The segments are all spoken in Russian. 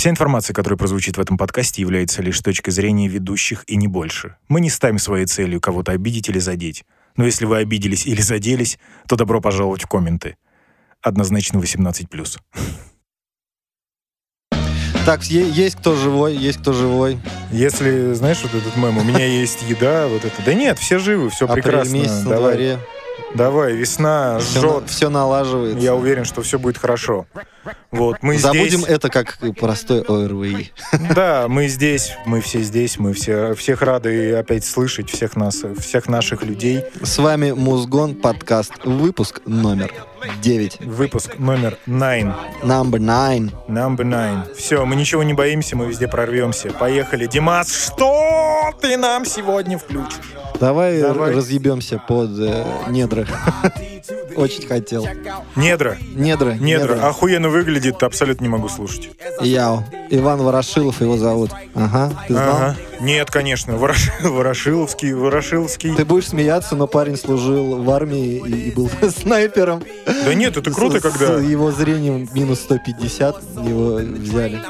Вся информация, которая прозвучит в этом подкасте, является лишь точкой зрения ведущих и не больше. Мы не ставим своей целью кого-то обидеть или задеть. Но если вы обиделись или заделись, то добро пожаловать в комменты. Однозначно 18+. Так, есть кто живой, есть кто живой. Если, знаешь, вот этот мем, у меня есть еда, вот это. Да нет, все живы, все прекрасно. месяц на дворе. Давай, весна жжет. Все, налаживается. Я уверен, что все будет хорошо. Вот, мы Забудем здесь. это как простой ОРВИ. Да, мы здесь, мы все здесь, мы все, всех рады опять слышать, всех нас, всех наших людей. С вами Музгон, подкаст, выпуск номер 9. Выпуск номер 9. Number 9. Number 9. Все, мы ничего не боимся, мы везде прорвемся. Поехали. Димас, что ты нам сегодня включишь? Давай, Давай. разъебемся под э, недра. Очень хотел. Недра. Недра. Недра. Охуенно выглядит, абсолютно не могу слушать. Яу. Иван Ворошилов его зовут. Ага, ты знал? Ага. Нет, конечно. Ворош- Ворошиловский, Ворошиловский. Ты будешь смеяться, но парень служил в армии и, и был снайпером. Да нет, это круто, С- когда... С его зрением минус 150 его взяли.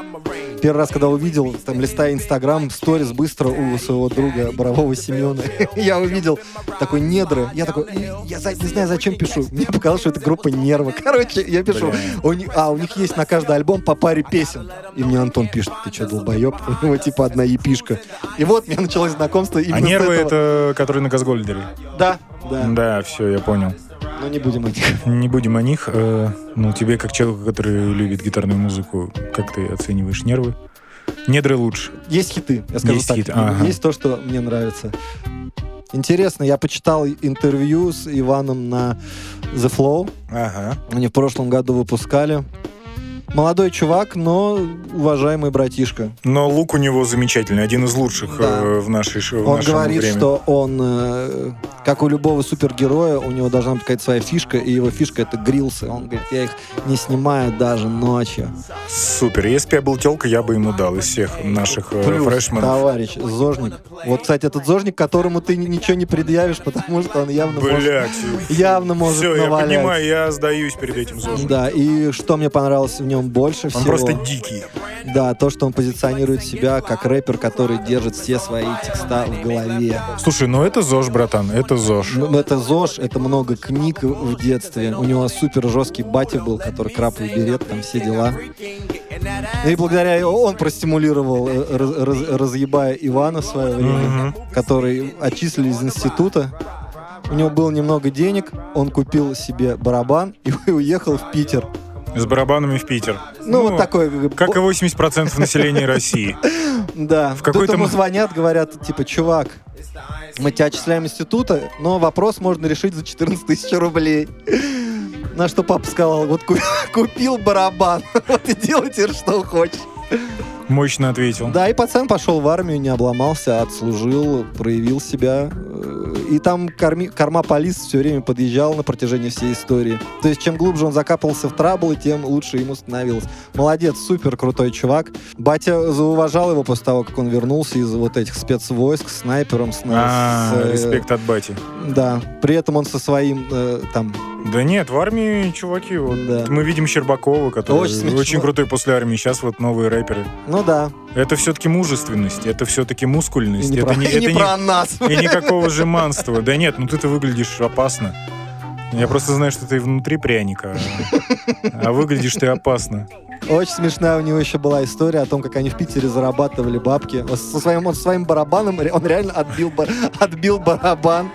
Первый раз, когда увидел, там, листая Инстаграм, сторис быстро у своего друга Борового Семена, я увидел такой недра. Я такой, «М, я за- не знаю, зачем пишу. Мне показалось, что это группа Нервы. Короче, я пишу, у а, у них есть на каждый альбом по паре песен. И мне Антон пишет, ты что, долбоеб? У него типа одна епишка. И вот меня началось знакомство именно А нервы это, которые на Газгольдере. Да, да. Да, все, я понял. Но не будем о них. Не будем о них. ну, тебе, как человеку, который любит гитарную музыку, как ты оцениваешь нервы? Недры лучше. Есть хиты, я скажу Есть так. хиты, ага. Есть то, что мне нравится. Интересно, я почитал интервью с Иваном на The Flow. Ага. Они в прошлом году выпускали. Молодой чувак, но уважаемый братишка. Но лук у него замечательный, один из лучших Да. э, в нашей ш- в Он говорит, времени. что он, э, как у любого супергероя, у него должна быть какая-то своя фишка, и его фишка это грилсы. Он говорит, я их не снимаю даже ночью. Супер. Если бы я был телка, я бы ему дал из всех наших э, Плюс, фрешменов. товарищ, зожник. Вот, кстати, этот зожник, которому ты ни- ничего не предъявишь, потому что он явно может, Блять. явно может Все, я навалять. понимаю, я сдаюсь перед этим зожем. Да, и что мне понравилось в нем больше Он всего, просто дикий. да, то, что он позиционирует себя как рэпер, который держит все свои текста в голове. Слушай, ну это ЗОЖ, братан, это ЗОЖ. Ну, это ЗОЖ, это много книг в детстве. У него супер жесткий батя был, который краповый берет, там все дела. И благодаря он простимулировал, э, раз- раз- разъебая Ивана в свое время, Мгм. который отчислили из института. У него было немного денег, он купил себе барабан и уехал в Питер. С барабанами в Питер. Ну, вот такой... Как и 80% населения России. Да. В какой-то ему звонят, говорят, типа, чувак, мы тебя отчисляем института, но вопрос можно решить за 14 тысяч рублей. На что папа сказал, вот ку- купил барабан, вот и делайте что хочешь. Мощно ответил. Да, и пацан пошел в армию, не обломался, отслужил, проявил себя. И там корми, корма полис все время подъезжал на протяжении всей истории. То есть, чем глубже он закапывался в траблы, тем лучше ему становилось. Молодец, супер крутой чувак. Батя зауважал его после того, как он вернулся из вот этих спецвойск, снайпером. С, А, с, э, респект от бати. Да. При этом он со своим э, там Да нет, в армии чуваки, вот Да. мы видим Щербакова, который Очень очень, крутой после армии. Сейчас вот новые рэперы. Ну да. Это все-таки мужественность, это все-таки И мускульность. не, это про, не, и не это не- про нас. и никакого жеманства. Да нет, ну ты-то выглядишь опасно. Я просто знаю, что ты внутри пряника, а- выглядишь ты опасно. Очень смешная у него еще была история о том, как они в Питере зарабатывали бабки. Со своим, он со своим барабаном, он реально отбил, бар- отбил барабан.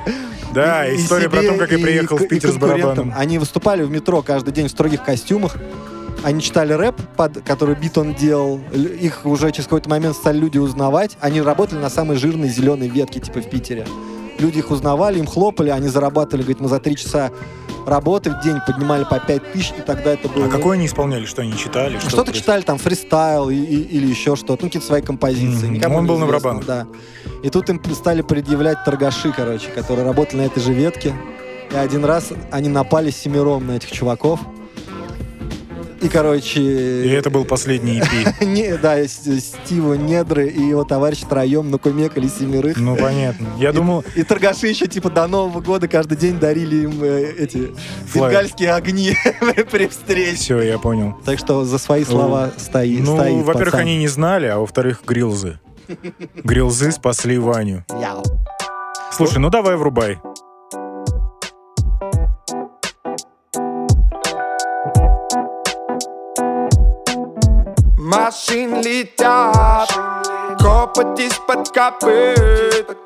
Да, И- и история про себе, то, как я и приехал к- в Питер и с барабаном. Они выступали в метро каждый день в строгих костюмах. Они читали рэп, под, который бит он делал. Их уже через какой-то момент стали люди узнавать. Они работали на самой жирной зеленой ветке, типа в Питере. Люди их узнавали, им хлопали, они зарабатывали, говорит, мы за три часа работы в день поднимали по 5 тысяч, и тогда это было... А какой они исполняли? Что они читали? Что Что-то проис- читали, там, фристайл и- и- или еще что-то, ну, какие-то свои композиции. Никому Он был на барабанах. Да. И тут им стали предъявлять торгаши, короче, которые работали на этой же ветке. И один раз они напали семером на этих чуваков. И, короче... И это был последний EP. Не, да, Стива Недры и его товарищ втроем накумекали семерых. Ну, понятно. Я думал, И торгаши еще типа до Нового года каждый день дарили им э, эти Флайер. бенгальские огни при встрече. все, я понял. Так что за свои слова стои, Ну, стоит во-первых, пацан. они не знали, а во-вторых, грилзы. Грилзы спасли Ваню. Слушай, ну давай врубай. Машин летят, копоть из-под копыт.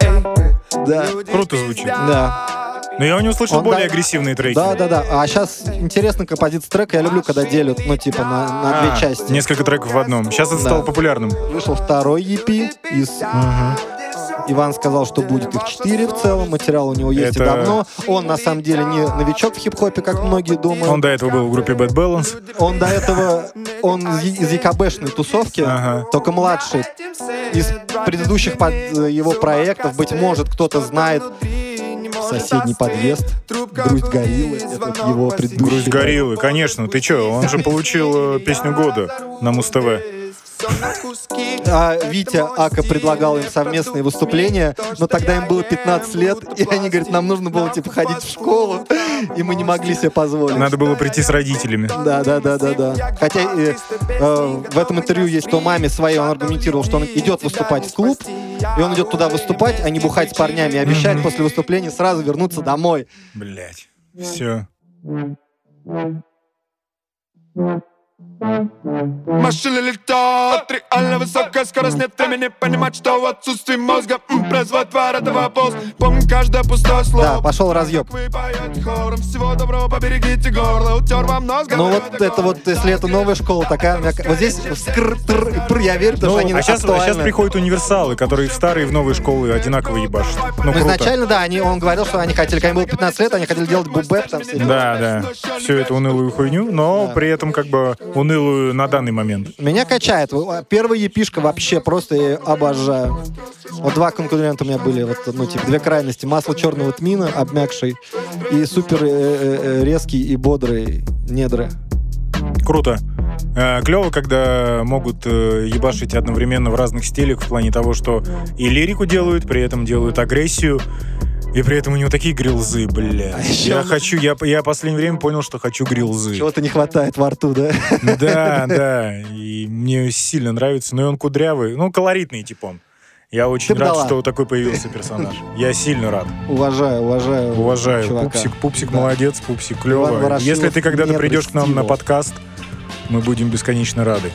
Да. Круто звучит. Да. Но я не услышал Он более да- агрессивные треки. Да, да, да. А сейчас интересно композиция трека. Я люблю, когда делят, ну, типа, на, на А, две части. Несколько треков в одном. Сейчас это Да. стало популярным. Вышел второй EP. Из... Иван сказал, что будет их четыре в целом. Материал у него есть Это- и давно. Он, на самом деле, не новичок в хип-хопе, как многие думают. Он до этого был в группе Bad Balance. Он до этого, он из, ЕКБшной тусовки, Ага. только младший. Из предыдущих под- э, его проектов, быть может, кто-то знает соседний подъезд, грусть гориллы, этот его предыдущий. Грусть гориллы, конечно. Ты чё, он же получил э, песню года на Муз-ТВ. А Витя Ака предлагал им совместные выступления, но тогда им было 15 лет, и они говорят, нам нужно было типа ходить в школу, и мы не могли себе позволить. Надо было прийти с родителями. Да, да, да, да, да. Хотя э, э, в этом интервью есть, что маме своей он аргументировал, что он идет выступать в клуб, и он идет туда выступать, а не бухать с парнями, и обещает после выступления сразу вернуться домой. Блять. Все. Машины летят, реально высокая скорость, нет времени понимать, что в отсутствии мозга м, производит тварь этого пост. Помню каждое пустое слово. Да, пошел разъеб. Как вы поете хором, всего доброго, поберегите горло, утер вам нос, Ну вот это вот, если это новая школа, такая, у меня к- вот здесь скр, тр, пр, я верю, потому Ну, что они а сейчас, актуальны. приходят универсалы, которые в старые и в новые школы одинаково ебашат. Ну, Ну, круто. изначально, да, они, он говорил, что они хотели, когда им было 15 лет, они хотели делать бубэп там все. Да, да. Все это унылую хуйню, но Да. при этом как бы унылую на данный момент. Меня качает. Первая епишка вообще просто я обожаю. Вот два конкурента у меня были, вот, ну, типа, две крайности. Масло черного тмина, обмякший, и супер э, э, э, резкий и бодрый недры. Круто. Клево, когда могут ебашить одновременно в разных стилях в плане того, что и лирику делают, при этом делают агрессию, и при этом у него такие грилзы, бля. А Я он- хочу, я, я последнее время понял, что хочу грилзы. Чего-то не хватает во рту, да? Да, да, и мне сильно нравится. Ну и он кудрявый, ну колоритный тип он. Я очень Ты рад, дала. что такой появился персонаж. Я сильно рад. Уважаю, уважаю. Уважаю. чувака. Пупсик, Пупсик Да. молодец, Пупсик клево. Если ты когда-то придешь к нам на подкаст, мы будем бесконечно рады.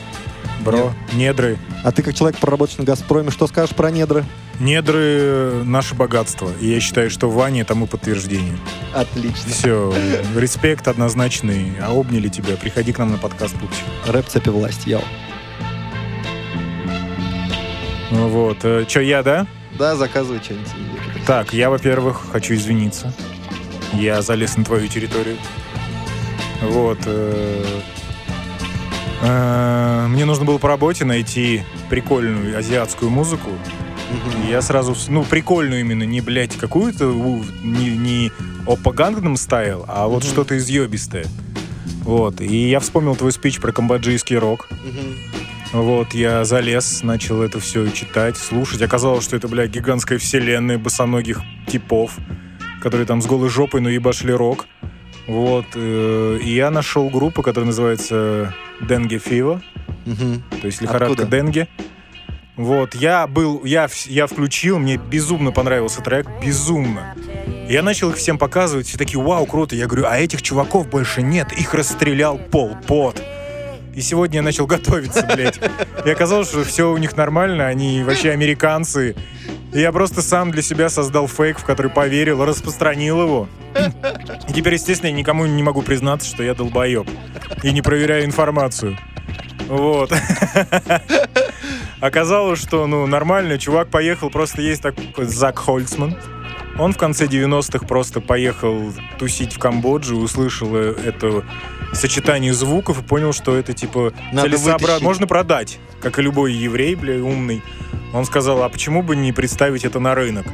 Бро, недры. А ты как человек, проработавший на «Газпроме», что скажешь про недры? Недры э, — наше богатство. И я считаю, что Ваня тому подтверждение. Отлично. Все, респект однозначный. А обняли тебя. Приходи к нам на подкаст, Пупсик. Рэп цепи власть, yo. Ну Вот. Че, я, да? Да, заказывай что-нибудь. Так, я, во-первых, хочу извиниться. Я залез на твою территорию. Вот. Э, Мне нужно было по работе найти прикольную азиатскую музыку. И я сразу, ну, прикольную именно, не, блядь, какую-то, не, не Опа Гангнам стайл, а вот что-то из ёбистое. Вот. И я вспомнил твой спич про камбоджийский рок. Вот, я залез, начал это все читать, слушать. Оказалось, что это, бля, гигантская вселенная босоногих типов, которые там с голой жопой, но ебашли рок. Вот, э, и я нашел группу, которая называется Dengue Fever, то есть лихорадка Откуда? Денге. Вот, я был, я, я включил, мне безумно понравился трек, безумно. Я начал их всем показывать, все такие, вау, круто. Я говорю, а этих чуваков больше нет, их расстрелял Пол Пот. И сегодня я начал готовиться, блядь. И оказалось, что все у них нормально, они вообще американцы. И я просто сам для себя создал фейк, в который поверил, распространил его. И теперь, естественно, я никому не могу признаться, что я долбоеб. И не проверяю информацию. Вот. Оказалось, что, ну, нормально, чувак поехал, просто есть такой Зак Хольцман. Он в конце 90-х просто поехал тусить в Камбоджу, услышал э, это сочетание звуков и понял, что это, типа, Надо вытащить. Можно продать, как и любой еврей, бля, умный. Он сказал, а почему бы не представить это на рынок?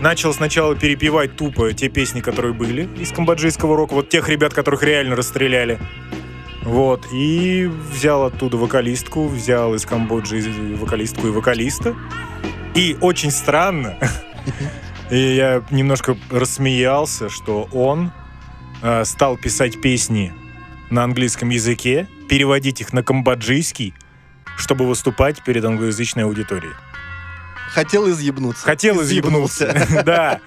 Начал сначала перепевать тупо те песни, которые были из камбоджийского рока, вот тех ребят, которых реально расстреляли. Вот, и взял оттуда вокалистку, взял из Камбоджи вокалистку и вокалиста. И очень странно, и я немножко рассмеялся, что он э, стал писать песни на английском языке, переводить их на камбоджийский, чтобы выступать перед англоязычной аудиторией. Хотел изъебнуться. Хотел изъебнуться, да.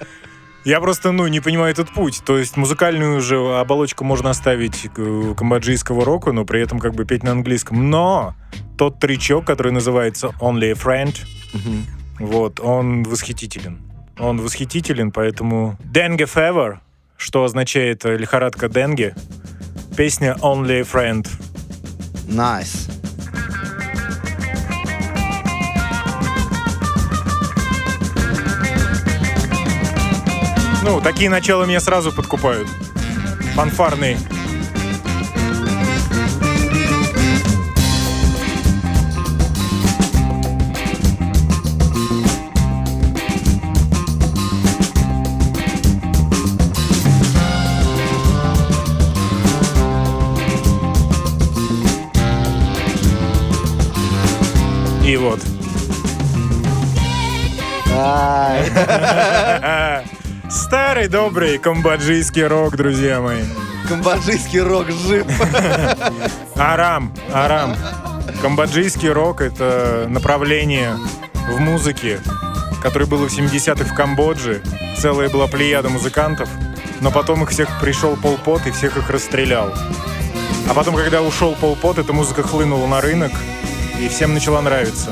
Я просто, ну, не понимаю этот путь. То есть музыкальную же оболочку можно оставить камбоджийского рока, но при этом как бы петь на английском. Но тот тречок, который называется Only a Friend, вот, он восхитителен. Он восхитителен, поэтому Dengue Fever, что означает лихорадка Денге, песня Only Friend. Nice. Ну, такие начала меня сразу подкупают. Фанфарные. И вот. Старый добрый камбоджийский рок, друзья мои. Камбоджийский рок жив. Арам, арам. Камбоджийский рок — это направление в музыке, которое было в 70-х в Камбодже. Целая была плеяда музыкантов, но потом их всех пришел Пол Пот и всех их расстрелял. А потом, когда ушел Пол Пот, эта музыка хлынула на рынок, и всем начала нравиться.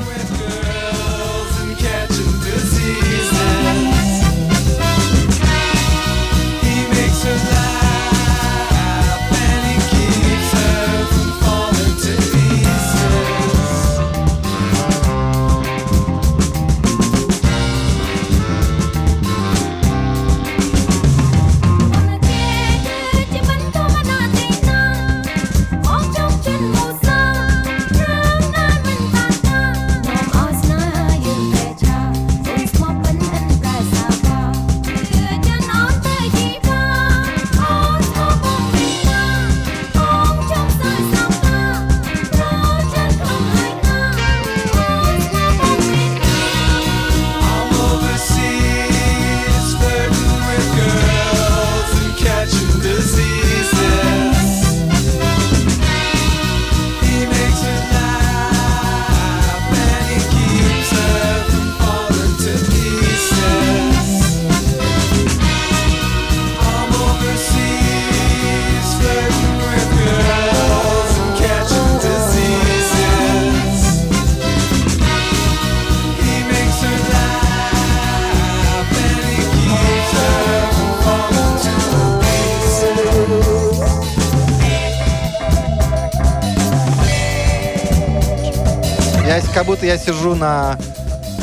Я сижу на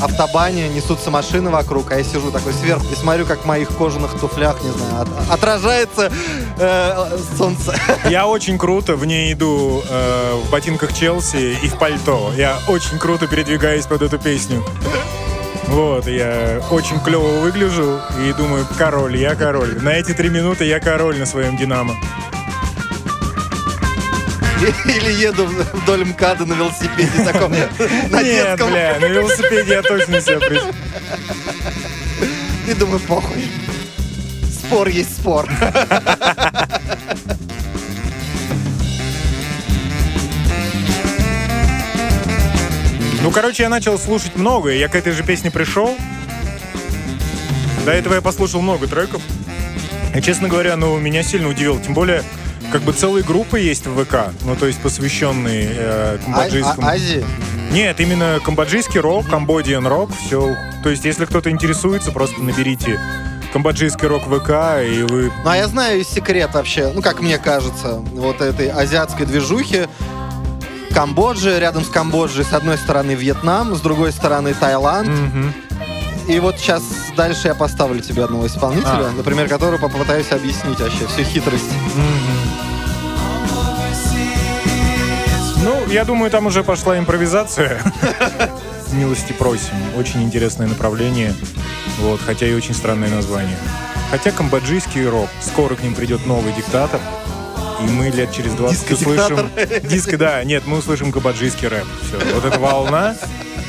автобане, несутся машины вокруг, а я сижу такой сверху и смотрю, как в моих кожаных туфлях, не знаю, от- отражается э, солнце. Я очень круто в ней иду э, в ботинках Челси и в пальто. Я очень круто передвигаюсь под эту песню. Вот, я очень клево выгляжу и думаю, король, я король. На эти три минуты я король на своем Динамо. Или еду вдоль МКАДа на велосипеде таком, на детском. бля, на велосипеде я точно себя при... И думаю, похуй. Спор есть спор. Ну, короче, я начал слушать много, и я к этой же песне пришел. До этого я послушал много треков. И, честно говоря, ну, меня сильно удивило. Тем более, как бы целые группы есть в ВК, ну, то есть посвященные э, А- камбоджийскому... а- Азии? Нет, именно камбоджийский рок, камбодиан рок, все. То есть, если кто-то интересуется, просто наберите камбоджийский рок ВК, и вы... Ну, а я знаю секрет вообще, ну, как мне кажется, вот этой азиатской движухи. Камбоджа, рядом с Камбоджей, с одной стороны Вьетнам, с другой стороны Таиланд. Мгм. И вот сейчас дальше я поставлю тебе одного исполнителя, А. например, которого попытаюсь объяснить вообще всю хитрость. Ну, я думаю, там уже пошла импровизация. Милости просим. Очень интересное направление. Вот, хотя и очень странное название. Хотя камбоджийский рок. Скоро к ним придет новый диктатор. И мы лет через 20 услышим... Диско, да. Нет, мы услышим кабаджийский рэп. Все. Вот эта волна.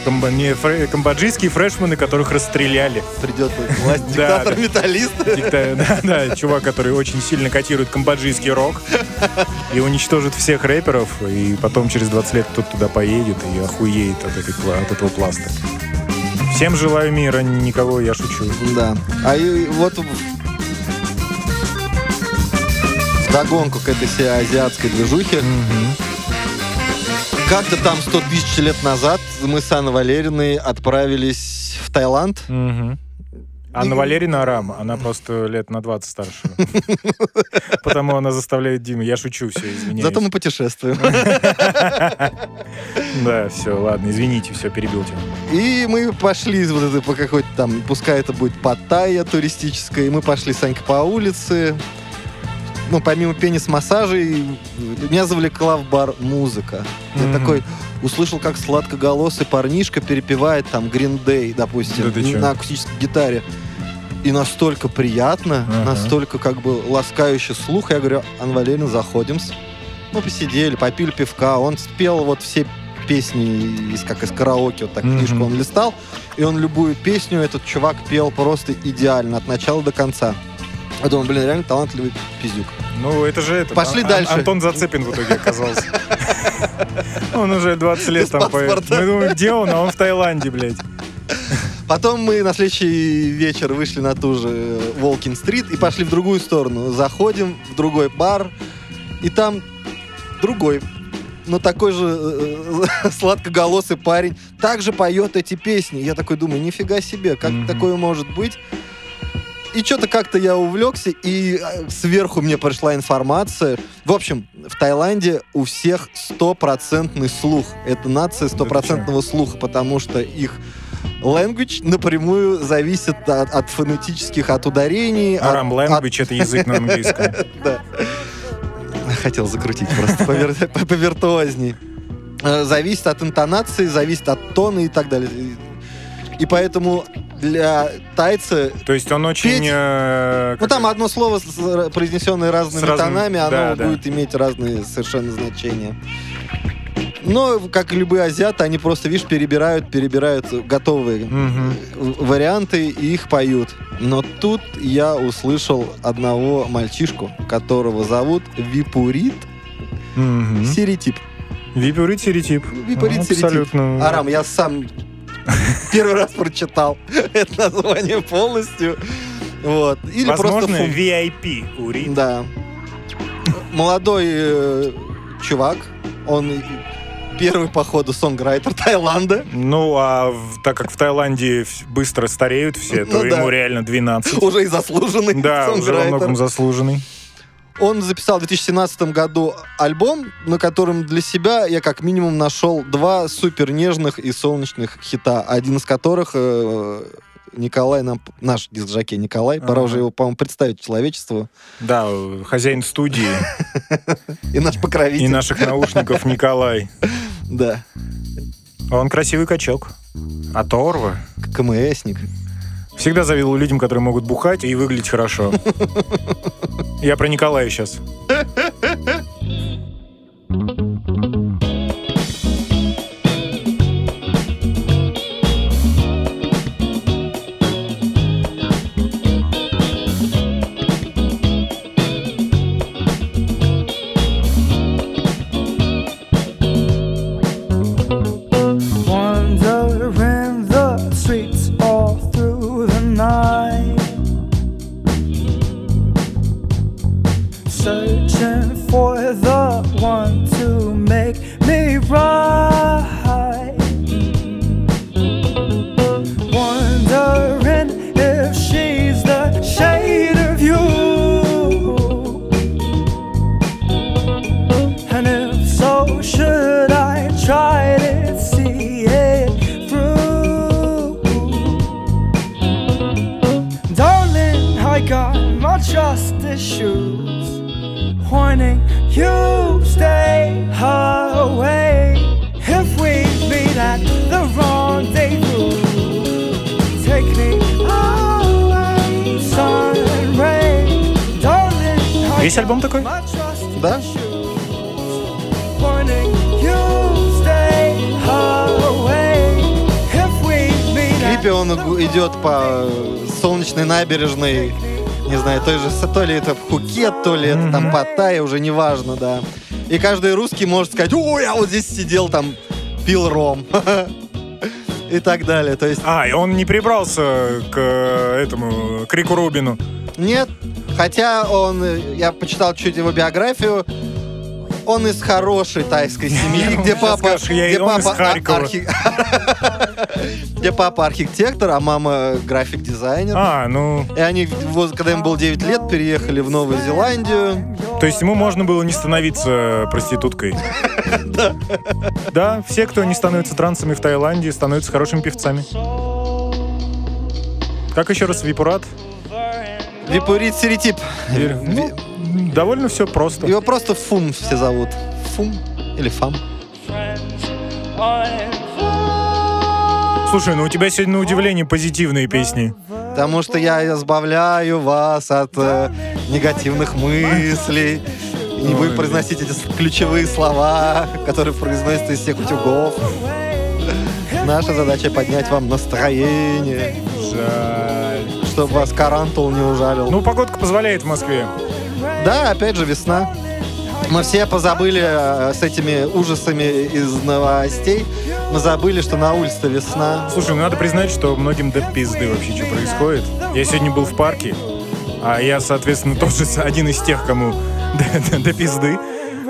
Комба- не, фре- камбоджийские фрешмены, которых расстреляли. Придет власть диктатор-металлист. Дикта- Да, да, чувак, который очень сильно котирует камбоджийский рок и уничтожит всех рэперов, и потом через 20 лет кто-то туда поедет и охуеет от, этой, от этого пласта. Всем желаю мира, никого я шучу. Да. А и вот догонку к этой всей азиатской движухе. Как-то там 100 тысяч лет назад мы с Анной Валериной отправились в Таиланд. Мгм. Анна Валерьевна Арам, она просто лет на 20 старше. Потому она заставляет Диму. Я шучу, все, извиняюсь. Зато мы путешествуем. Да, все, ладно, извините, все, перебил тебя. И мы пошли вот это по какой-то там, пускай это будет Паттайя туристическая, и мы пошли с Анькой по улице. Ну, помимо пенис-массажей, меня завлекла в бар музыка. Я Мгм. такой услышал, как сладкоголосый парнишка перепевает там Green Day, допустим, Да на акустической гитаре. И настолько приятно, Ага. настолько как бы ласкающий слух. Я говорю, Анна Валерьевна, заходим. Мы посидели, попили пивка. Он спел вот все песни из как из караоке, вот так книжку он листал, и он любую песню этот чувак пел просто идеально, от начала до конца. Я думаю, блин, реально талантливый пиздюк. Ну, это же это. Пошли Ан- дальше. Антон Зацепин в итоге оказался. Он уже 20 лет там поет. Мы думаем, где он, а он в Таиланде, блядь. Потом мы на следующий вечер вышли на ту же Волкин-стрит и пошли в другую сторону. Заходим в другой бар, и там другой, но такой же э, сладкоголосый парень также поет эти песни. Я такой думаю, нифига себе, как такое может быть? И что-то как-то я увлекся, и э, сверху мне пришла информация. В общем, в Таиланде у всех стопроцентный слух. Это нация стопроцентного слуха, потому что их language напрямую зависит от, от фонетических, от ударений. от- Арам от- language — это язык на английском. да. Хотел закрутить просто повиртуозней. Э, Зависит от интонации, зависит от тона и так далее. И поэтому для тайца... То есть он очень... Петь. э, Ну, там одно слово, произнесенное разными С разным- тонами, оно да, да. будет иметь разные совершенно значения. Но, как и любые азиаты, они просто, видишь, перебирают, перебирают готовые Мгм. варианты и их поют. Но тут я услышал одного мальчишку, которого зовут Випурит Мгм. Сиритип. Випурит стереотип. Випурит Сиритип. Абсолютно. Арам, я сам первый раз прочитал это название полностью. Вот. Или Возможно, просто фун- VIP урит. Да. Молодой э, чувак, он первый, походу, сонграйтер Таиланда. Ну, а в- так как в Таиланде быстро стареют все, то Ну да. ему реально 12. Уже и заслуженный Да, уже во многом заслуженный. Он записал в 2017 году альбом, на котором для себя я как минимум нашел два супер нежных и солнечных хита, один из которых э, Николай, нам, наш диск-жокей Николай, пора Ага. уже его, по-моему, представить человечеству, Да, хозяин студии и наш покровитель. и наших наушников Николай. Да, Он красивый качок. Оторва. КМСник. Всегда завидовал людям, которые могут бухать и выглядеть хорошо. Я про Николая сейчас. то ли это Пхукет, то ли это там Паттайя, уже неважно, да. И каждый русский может сказать, ой, я вот здесь сидел, там, пил ром. И так далее. То есть, А, и он не прибрался к э, этому, к Рику Рубину. нет, хотя он, э, я почитал чуть его биографию, он из хорошей тайской семьи, где папа, где папа где папа архитектор, а мама график-дизайнер. А, ну, И они, когда им было 9 лет, переехали в Новую Зеландию. то есть ему можно было не становиться проституткой. Да. Да, все, кто не становится трансами в Таиланде, становятся хорошими певцами. Как еще раз Випурат? Випурит Серетип. Ну, довольно все просто. Его просто Фум все зовут. Фум или Фам. Слушай, ну у тебя сегодня на удивление позитивные песни. Потому что я избавляю вас от э, негативных мыслей. И вы произносите эти ключевые слова, которые произносятся из всех утюгов. Наша задача поднять вам настроение, Жаль. чтобы вас карантул не ужалил. Ну, погодка позволяет в Москве. Да, опять же, весна. Мы все позабыли э, с этими ужасами из новостей. Мы забыли, что на улице весна. Слушай, ну надо признать, что многим до пизды вообще, что происходит. Я сегодня был в парке, а я, соответственно, тоже один из тех, кому до, до- до пизды.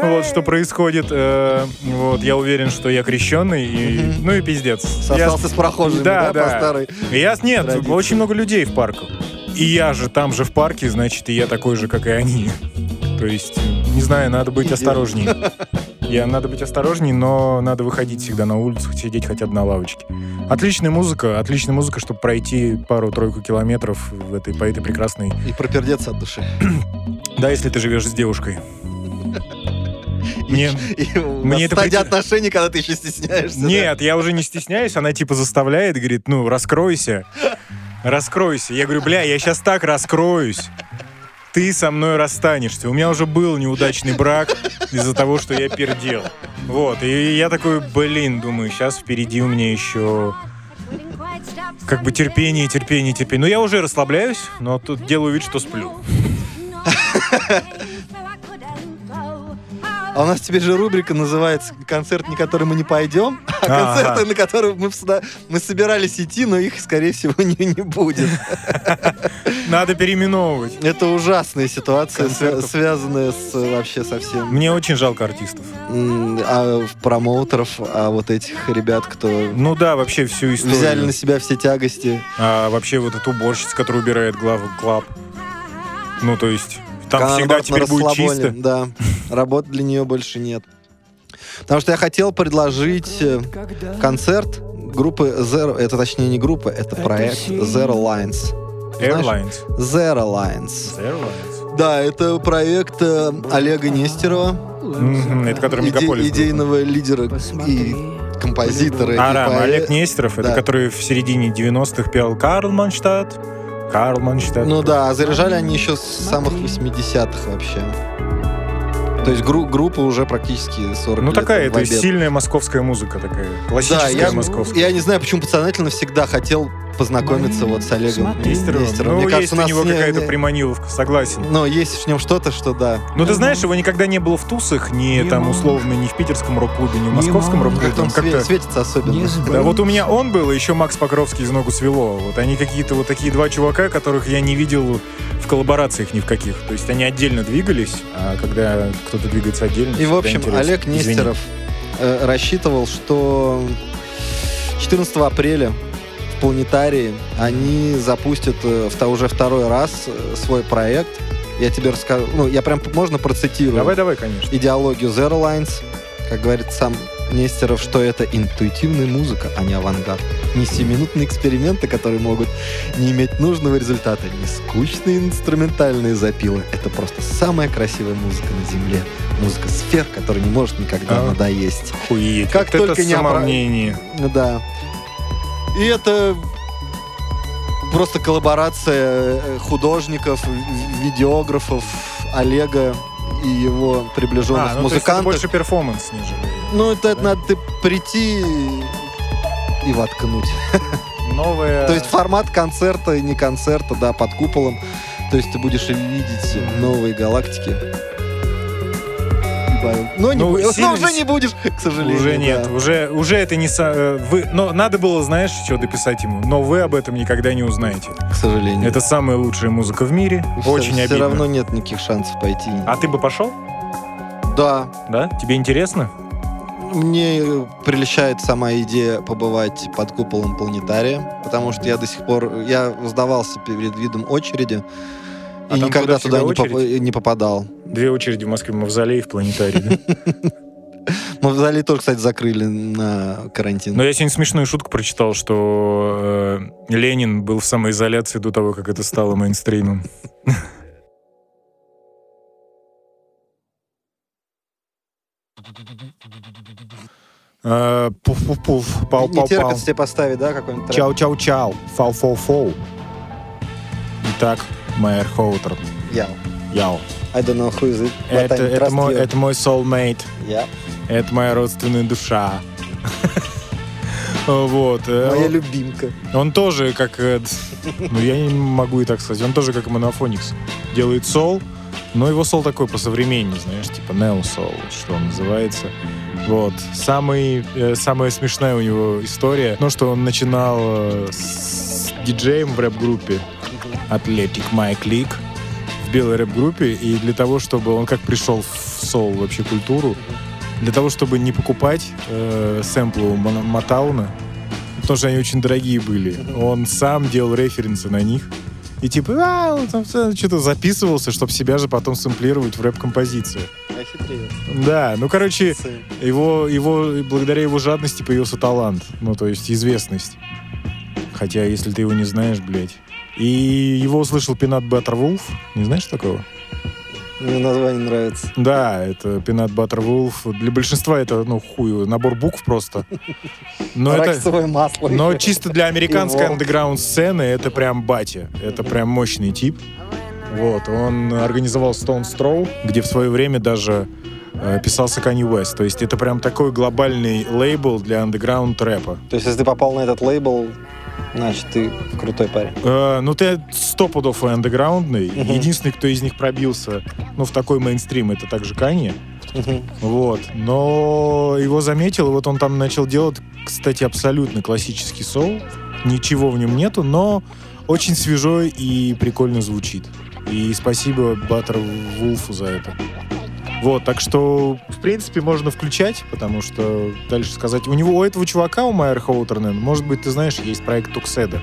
Вот, что происходит. э, вот, я уверен, что я крещенный, и, ну и пиздец. Я- Сосался с прохожими, да, по старой Я, нет, традиции. очень много людей в парках. И я же там же в парке, значит, и я такой же, как и они. То есть, не знаю, надо быть осторожнее. Я надо быть осторожней, но надо выходить всегда на улицу, сидеть хотя бы на лавочке. Отличная музыка, отличная музыка, чтобы пройти пару-тройку километров в этой, по этой прекрасной... и пропердеться от души. Да, если ты живешь с девушкой. Мне... И Мне это стадия прит- отношений, когда ты еще стесняешься. да? Нет, я уже не стесняюсь, она типа заставляет, говорит, ну, раскройся. Раскройся. Я говорю, бля, я сейчас так раскроюсь. Ты со мной расстанешься. У меня уже был неудачный брак из-за того, что я пердел. Вот, и я такой, блин, думаю, сейчас впереди у меня еще как бы терпение, терпение, терпение. Ну, я уже расслабляюсь, но тут делаю вид, что сплю. А у нас теперь же рубрика называется «Концерт, на который мы не пойдем», а концерты, на которые мы, всегда- мы собирались идти, но их, скорее всего, не, не будет. Надо переименовывать. Это ужасная ситуация, свя- связанная с вообще совсем Мне очень жалко артистов. а, промоутеров, а вот этих ребят, кто Ну да, вообще всю историю. взяли на себя все тягости. А вообще вот эта уборщица, которая убирает главу клаб. Ну, то есть, там Она, всегда теперь будет чисто. Да, работы для нее больше нет. Потому что я хотел предложить э, концерт группы Zero, это точнее не группа, это проект Zero Lines. Airlines. Zero Lines. Airlines. Да, это проект э, Олега Нестерова, Мгм, Это который иде- Мегаполис. идейного лидера и композитора. и Арам, поэ- Олег Нестеров, это Да. который в середине 90-х пел Карл Манштадт. Карл Манштадт. Ну да, заряжали они еще с самых 80-х вообще. То есть гру- группа уже практически 40 Ну, лет такая, в то есть обед. сильная московская музыка такая. Да, Классическая я, московская. я не знаю, почему подсознательно всегда хотел познакомиться вот с Олегом Нестеровым. Нестеровым. Ну, Мне кажется, есть у у нас него не- какая-то не- приманиловка, согласен. Но есть в нем что-то, что да. Ну, ты знаешь, его никогда не было в тусах, ни там условно, ни в питерском рок-клубе, ни в московском рок-клубе. Как-то он как-то светится особенно. Да, вот у меня он был, и еще Макс Покровский из «Ногу свело». Вот они какие-то вот такие два чувака, которых я не видел в коллаборациях ни в каких. То есть они отдельно двигались, а когда кто-то двигается отдельно... И, в общем, интересно. Олег Извини. Нестеров э, рассчитывал, что 14 апреля планетарии они запустят э, уже второй раз э, свой проект. Я тебе расскажу, ну, я прям можно процитирую Давай, давай, конечно. идеологию Zero Lines, как говорит сам Нестеров, что это интуитивная музыка, а не авангард. Не семиминутные эксперименты, которые могут не иметь нужного результата, не скучные инструментальные запилы. Это просто самая красивая музыка на Земле. Музыка сфер, которая не может никогда А. надоесть. Хуеть. Как вот только это не опра- самомнение. Ну Да. И это просто коллаборация э, художников, видеографов, Олега и его приближенных А, ну, то есть это музыкантов. больше перформанс, нежели... Ну, это, это надо ты прийти и воткнуть. Новое... То есть формат концерта и не концерта, да, под куполом. То есть ты будешь видеть новые галактики. Но, не Ну, бу- но сильно- уже не будешь, к сожалению. Уже нет, да. уже, уже это не... со- э, Вы, но надо было, знаешь, что дописать ему, но вы об этом никогда не узнаете. К сожалению. Это самая лучшая музыка в мире, Всё- очень Все обидно. равно нет никаких шансов пойти. А ты бы пошел? Да, Да? Тебе интересно? мне прельщает сама идея побывать под куполом планетария, потому что я до сих пор, я сдавался перед видом очереди, А и никогда туда не, поп- не попадал. Две очереди в Москве, мавзолей в планетарии, да? Мавзолей тоже, кстати, закрыли на карантин. Но я сегодня смешную шутку прочитал, что э, Ленин был в самоизоляции до того, как это стало мейнстримом. Э, Пуф-пуф-пуф, не пау-пау-пау. терпится тебе поставить, да, какой-нибудь? Чау-чау-чау, фау-фау-фау. Итак, Mayer Hawthorne, Я. yeah. I don't know who is it. Это, это, мой, you. это мой soulmate. Я. Это моя родственная душа. Вот. э, Моя любимка. Он тоже как... э, Ну, я не могу и так сказать. Он тоже как Монофоникс. Делает сол, но его сол такой по-современнее, знаешь, типа Neo Soul, что он называется. Вот. Самый, э, самая смешная у него история, ну, что он начинал э, с диджеем в рэп-группе Athletic Mike League белой рэп-группе, и для того, чтобы он как пришел в соул вообще культуру, для того, чтобы не покупать э, сэмплы у Матауна, потому что они очень дорогие были, он сам делал референсы на них, и типа, а, он там что-то записывался, чтобы себя же потом сэмплировать в хитрее. Да, ну, короче, его, его, благодаря его жадности появился талант, ну, то есть известность. Хотя, если ты его не знаешь, блядь. И его услышал Peanut Butter Wolf. Не знаешь такого? Мне название нравится. Да, это Peanut Butter Wolf. Для большинства это, ну, хуй, набор букв просто. Но это... Масло. Но чисто для американской андеграунд сцены это прям батя. Это прям мощный тип. Вот, он организовал Stone Throw, где в свое время даже э, писался Kanye West. То есть это прям такой глобальный лейбл для андеграунд рэпа. То есть, если ты попал на этот лейбл, значит, ты крутой парень. Э, ну, ты сто пудов и андеграундный. Мгм. Единственный, кто из них пробился, ну, в такой мейнстрим, это также Канье. Мгм. Вот. Но его заметил, и вот он там начал делать, кстати, абсолютно классический соул. Ничего в нем нету, но очень свежо и прикольно звучит. И спасибо Баттер Вулфу за это. Вот, так что, в принципе, можно включать, потому что дальше сказать... У него, у этого чувака, у Майер Хоутернен, может быть, ты знаешь, есть проект Тукседа,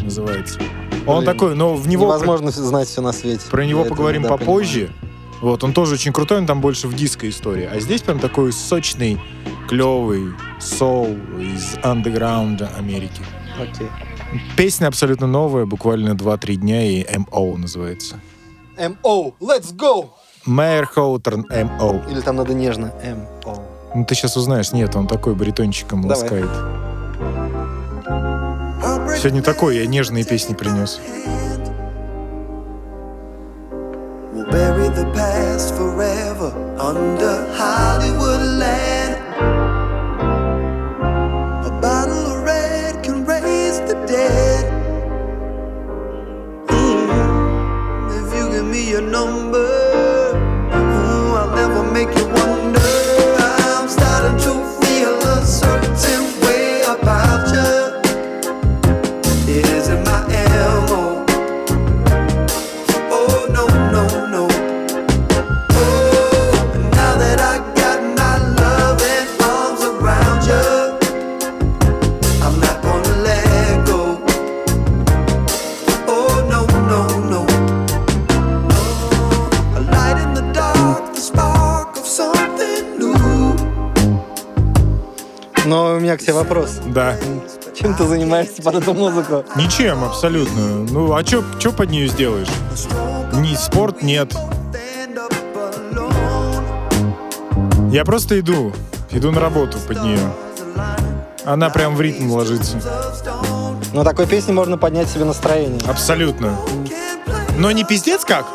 называется. Он Блин, такой, но в него... Невозможно знать все на свете. Про него Я это, поговорим да, попозже. Вот, он тоже очень крутой, он там больше в диско истории. А здесь прям такой сочный, клевый соул из андеграунда Америки. понимаю. Окей. Песня абсолютно новая, буквально 2-3 дня, и M.O. называется. M.O. Let's go! Mayer Hawthorne M.O.. Или там надо нежно. M.O. Ну, ты сейчас узнаешь. Нет, он такой баритончиком Давай. ласкает. Сегодня такой я нежные песни принес. We'll bury the past forever under Hollywood занимаешься под эту музыку? Ничем абсолютно. Ну, а что под нее сделаешь? Ни спорт нет. Я просто иду. Иду на работу под нее. Она прям в ритм ложится. Ну, такой песни можно поднять себе настроение. Абсолютно. Но не пиздец как.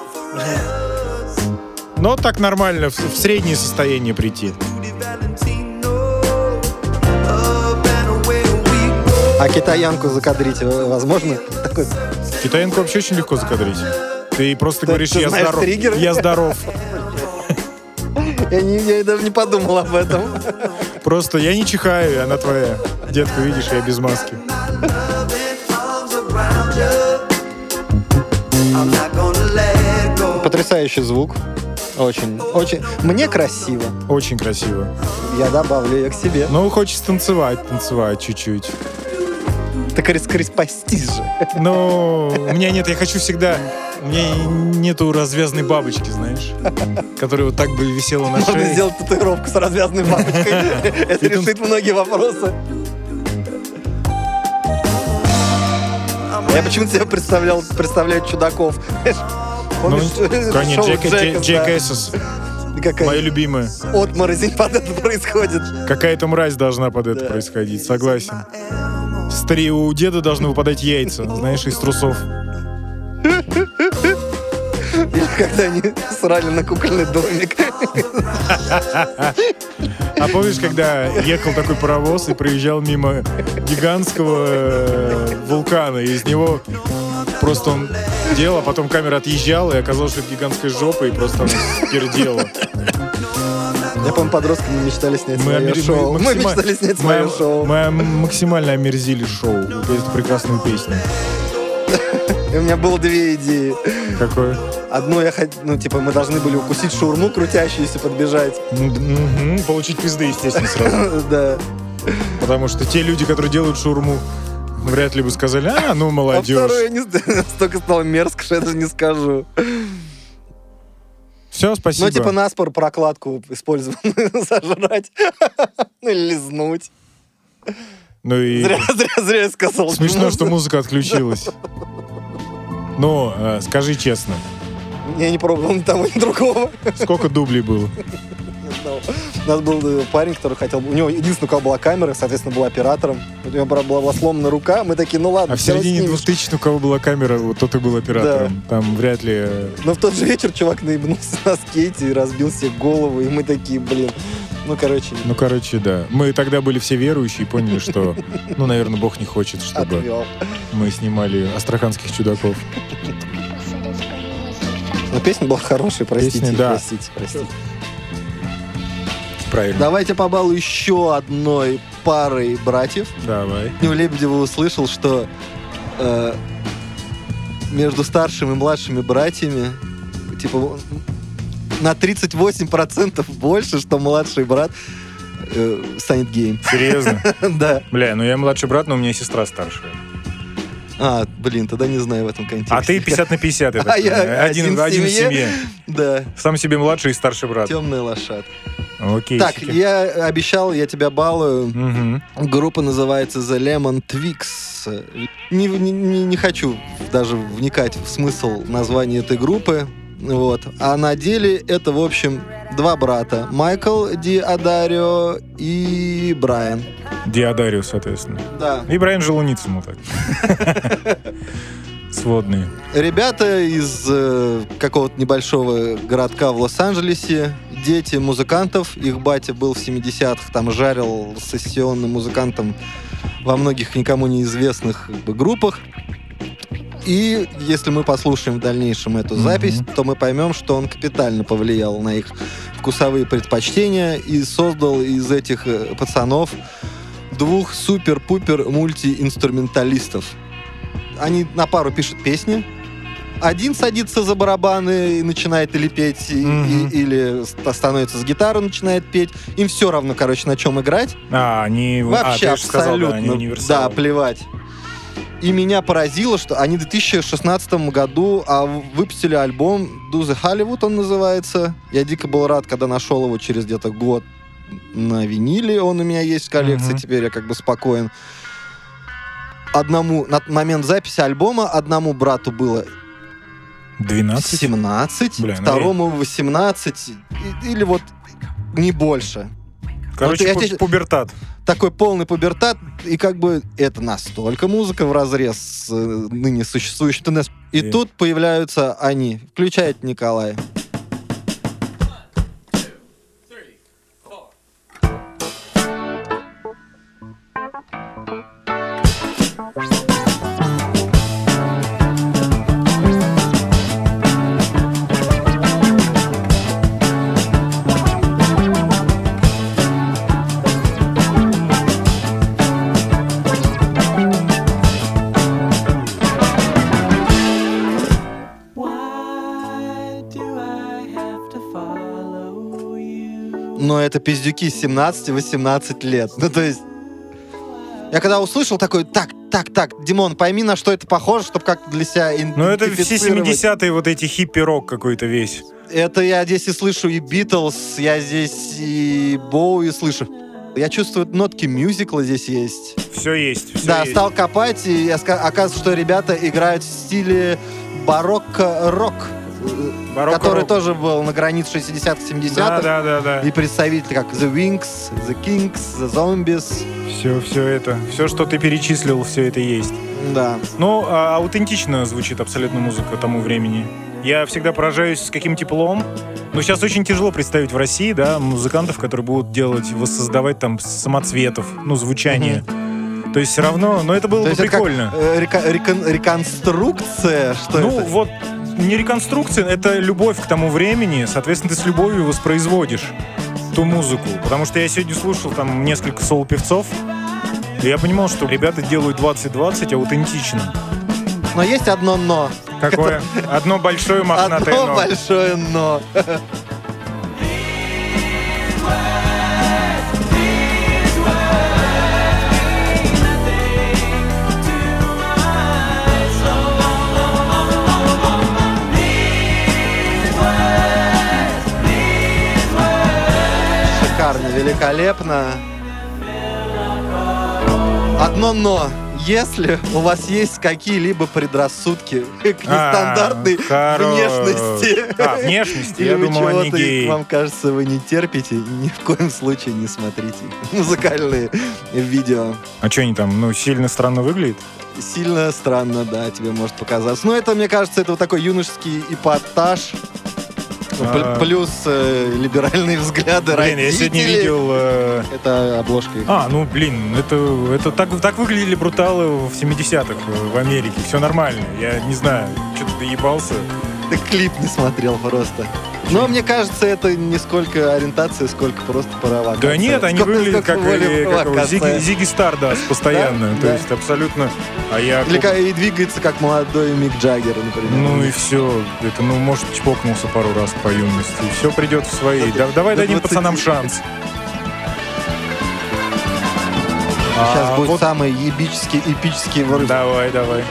Но так нормально, в, в среднее состояние прийти. А китаянку закадрить э, возможно? Такой, Китаянку вообще очень легко закадрить. Ты просто говоришь, ты я знаешь здоров. триггер? Я здоров. я, не, я даже не подумал об этом. Просто я не чихаю, она твоя. Детка, видишь, я без маски. Потрясающий звук. Очень, очень. Мне красиво. Очень красиво. Я добавлю ее к себе. Ну, хочется танцевать, танцевать чуть-чуть. Так раскрепостись же. Но у меня нет, я хочу всегда... У меня нету развязной бабочки, знаешь, которая вот так бы висела на Можно шее. сделать татуировку с развязанной бабочкой. Это решит многие вопросы. Я почему-то себе представлял, представляю чудаков. Ну, Помнишь, конечно, шоу Джек, да? Эссес, моя Какая любимая. отморозень под это происходит. Какая-то мразь должна под это происходить, согласен. Стари, у деда должны выпадать яйца, знаешь, из трусов. Когда они срали на кукольный домик. А помнишь, когда ехал такой паровоз и проезжал мимо гигантского э, вулкана, и из него просто он делал, а потом камера отъезжала, и оказалось, что это гигантская жопа, и просто она пердела. Я, помню, подростками мечтали снять Мы, свое омер- шоу. Мы максима- мечтали снять мы- свое шоу. мы максимально омерзили шоу. Вот эту прекрасную песню. И у меня было две идеи. Какое? Одну я хотел, ну, типа, мы должны были укусить шаурму крутящуюся, подбежать. Мгм, Получить пизды, естественно, сразу. Да. Потому что те люди, которые делают шурму, вряд ли бы сказали, а, ну, А молодежь. второе я не знаю, настолько стало мерзко, что я даже не скажу. Все, спасибо. Ну, типа, наспор прокладку использованную зажрать. Ну, или лизнуть. Ну и Зря, зря, зря я сказал. смешно, что музыка отключилась. Э, скажи честно, Я не пробовал ни того, ни другого. сколько дублей было? Знал. У нас был э, парень, который хотел... У него единственное, у кого была камера, соответственно, был оператором. У него правда, была сломана рука. Мы такие, ну ладно, А в середине снимешь. 2000 у кого была камера, вот тот и был оператором. Там вряд ли... э, Но в тот же вечер чувак наебнулся на скейте и разбил себе голову. И мы такие, блин. Ну, короче, Ну, короче, да. Мы тогда были все верующие и поняли, что, ну, наверное, Бог не хочет, чтобы отвел. мы снимали астраханских чудаков. Но песня была хорошая, простите, Песня, да. простите, простите. Правильно. Давайте побалу еще одной парой братьев. Давай. У Лебедева услышал, что э, между старшими и младшими братьями типа на 38% больше, что младший брат э, станет геем. Серьезно? Да. Бля, ну я младший брат, но у меня сестра старшая. А, блин, тогда не знаю в этом контексте. А ты 50 на 50, я так А я один, один в семье. семье. Да, Сам себе младший и старший брат. темная лошадка. Окей. Так, я обещал, я тебя балую. Мгм. Группа называется The Lemon Twix. Не, не, не- хочу даже вникать в смысл названия этой группы. Вот. А на деле это, в общем, два брата. Майкл Ди Адарио и Брайан. Диадариус, соответственно. Да. И Брайан Желуницему так. Сводные. Ребята из э, какого-то небольшого городка в Лос-Анджелесе. Дети музыкантов. Их батя был в 70-х, там жарил сессионным музыкантом во многих никому неизвестных как бы, группах. И если мы послушаем в дальнейшем эту Мгм. запись, то мы поймем, что он капитально повлиял на их вкусовые предпочтения и создал из этих э, пацанов двух супер-пупер мультиинструменталистов. Они на пару пишут песни. Один садится за барабаны и начинает или петь, и- Мгм. и- или ст- становится с гитары, начинает петь. Им все равно, короче, на чем играть. А, они... Вообще а, же сказал, да, абсолютно. они да, плевать. И меня поразило, что они в 2016 году а, выпустили альбом Do the Hollywood, он называется. Я дико был рад, когда нашел его через где-то год на виниле. Он у меня есть в коллекции, Мгм. теперь я как бы спокоен. Одному, на момент записи альбома, одному брату было 12? 17, Бля, ну второму 18, и- или вот не больше. Короче, Вот я пу- тебе- пубертат. такой полный пубертат, и как бы это настолько музыка в разрез с э, ныне существующим тенденциям. И И- тут появляются они. Включает Николай. Но это пиздюки 17-18 лет. Ну, то есть... Я когда услышал такой, так, так, так, Димон, пойми, на что это похоже, чтобы как-то для себя Ну, это все идентифицировать. 70-е вот эти хиппи-рок какой-то весь. Это я здесь и слышу и Битлз, я здесь и Боуи слышу. Я чувствую, нотки мюзикла здесь есть. Все есть, все да, есть. стал копать, и оказывается, что ребята играют в стиле барокко-рок, Барокко который рок. тоже был на границе 60-х, 70-х. Да, да, да, да. И представители как The Wings, The Kings, The Zombies. Все, все это. Все, что ты перечислил, все это есть. Да. Ну, а аутентично звучит абсолютно музыка тому времени. Я всегда поражаюсь с каким теплом. Но сейчас очень тяжело представить в России, да, музыкантов, которые будут делать, воссоздавать там самоцветов, ну, звучание. То есть все равно, но это было То бы это как, прикольно. э, река- рекон- реконструкция, что Ну, это? вот не реконструкция, это любовь к тому времени. Соответственно, ты с любовью воспроизводишь ту музыку. Потому что я сегодня слушал там несколько соло-певцов, и я понимал, что ребята делают 20-20 аутентично. Но есть одно но. Какое? Одно большое мохнатое Одно но. большое но. Великолепно. Одно но. Если у вас есть какие-либо предрассудки к нестандартной А, внешности, А, внешности, или чего-то, вам кажется, вы не терпите, ни в коем случае не смотрите музыкальные видео. А что они там, ну, сильно странно выглядит? Сильно странно, да, тебе может показаться. Но это, мне кажется, это вот такой юношеский эпатаж. А. Плюс э, либеральные взгляды Блин, я сегодня видел... э, Это обложка. А, ну, блин, это, это так, так выглядели бруталы в 70-х в Америке. Все нормально. Я не знаю, что-то доебался. Клип не смотрел просто. Но мне кажется, это не сколько ориентация, сколько просто провокация. Да нет, они Сколько- выглядят как, более э, как. Зиги, Зиги Стардаст постоянно. Да? То Да. есть абсолютно... А я... Или и двигается как молодой Мик Джаггер, например. Ну и все. Это, ну, может, чпокнулся пару раз по юности. Все придет в свои. До- Да- давай дадим 20. пацанам шанс. Сейчас А, будет вот- самый ебический, эпический вырыв. Давай, давай.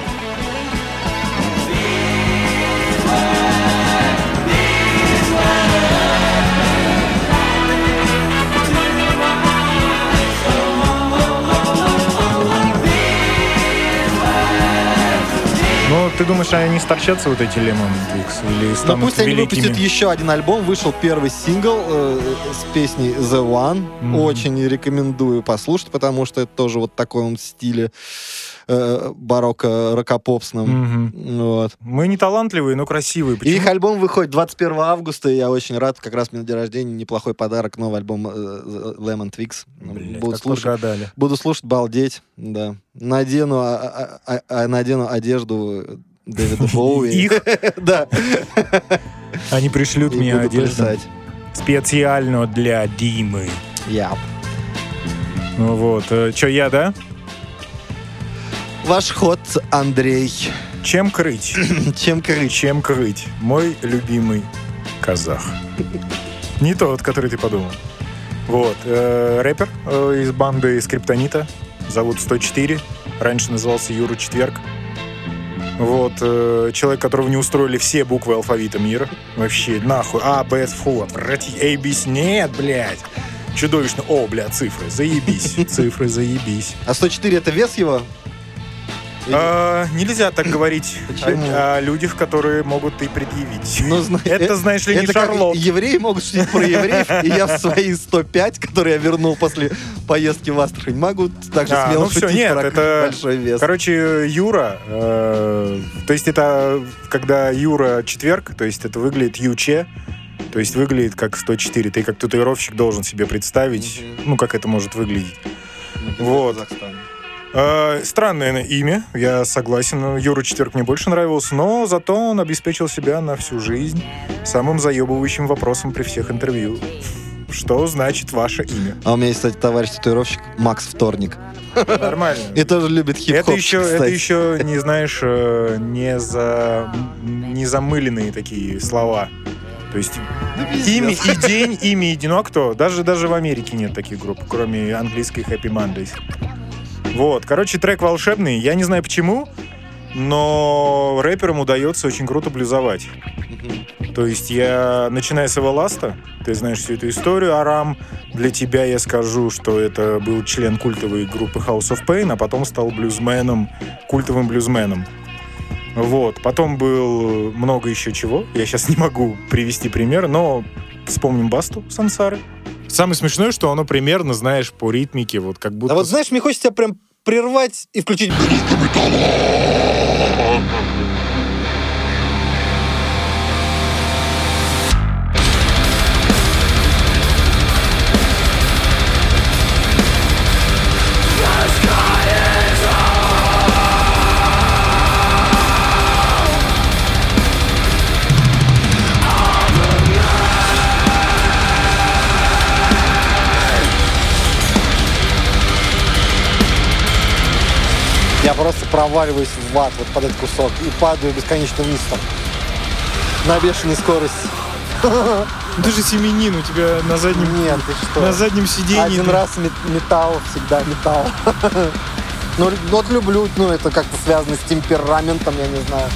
Ты думаешь, они сторчатся, вот эти Lemon Twigs? Или Ну станут пусть они великими? выпустят еще один альбом. Вышел первый сингл э, с песней The One. Мгм. Очень рекомендую послушать, потому что это тоже вот такой в стиле э, барокко рокопопсном. Мгм. Вот. Мы не талантливые, но красивые. И Почему? их альбом выходит 21 августа, и я очень рад, как раз мне на день рождения неплохой подарок, новый альбом э, Lemon Twigs. Блядь, Буду слушать, подгадали. буду слушать, балдеть, да. Надену, а- а- а- надену одежду Дэвида Боуи. Их? Да. Они пришлют мне одежду специально для Димы. Я. Ну Вот. Че, я, да? Ваш ход, Андрей. Чем крыть? Чем крыть? Чем крыть? Мой любимый казах. Не тот, который ты подумал. Вот. э, рэпер э, из банды Скриптонита. Зовут 104. Раньше назывался Юра Четверг. Вот. э, человек, которого не устроили все буквы алфавита мира. Вообще, нахуй. А, Б, фу, отврати. A, B, С. Нет, блядь. Чудовищно. О, бля, цифры. Заебись. Цифры, заебись. А 104 это вес его? Или- А, нельзя так говорить Почему? о, о людях, которые могут и предъявить. Ну, зна- Это, знаешь ли, не Шарлот. евреи могут шутить про евреев, и я в свои 105, которые я вернул после поездки в Астрахань, могу также А, смело ну шутить нет, про это- большой вес. Короче, Юра, э, то есть это когда Юра четверг, то есть это выглядит Юче, то есть выглядит как 104. Ты как татуировщик должен себе представить, Мгм. ну, как это может выглядеть. Например, вот. Казахстан. Э, Странное имя, я согласен. Юра Четверг мне больше нравился, но зато он обеспечил себя на всю жизнь самым заебывающим вопросом при всех интервью. Что значит ваше имя? А у меня есть, кстати, товарищ-татуировщик Макс Вторник. Нормально. И тоже любит хип-хоп, Это еще, это еще, не знаешь, э, не, за, не замыленные такие слова. То есть имя и день, имя и день. Ну а кто? Даже, даже в Америке нет таких групп, кроме английской Happy Mondays. Вот, короче, трек волшебный. Я не знаю почему, но рэперам удается очень круто блюзовать. То есть я, начиная с Эвеласта, ты знаешь всю эту историю, Арам, для тебя я скажу, что это был член культовой группы House of Pain, а потом стал блюзменом, культовым блюзменом. Вот. Потом был много еще чего. Я сейчас не могу привести пример, но вспомним Басту Сансары. Самое смешное, что оно примерно, знаешь, по ритмике, вот как будто... А вот знаешь, мне хочется тебя прям прервать и включить... Я просто проваливаюсь в ад вот под этот кусок и падаю бесконечно вниз там. На бешеной скорости. Ты же семенин, у тебя на заднем, Нет, ты что? на заднем сиденье... Один раз мет- металл, всегда металл. Ну, вот люблю, ну, это как-то связано с темпераментом, я не знаю,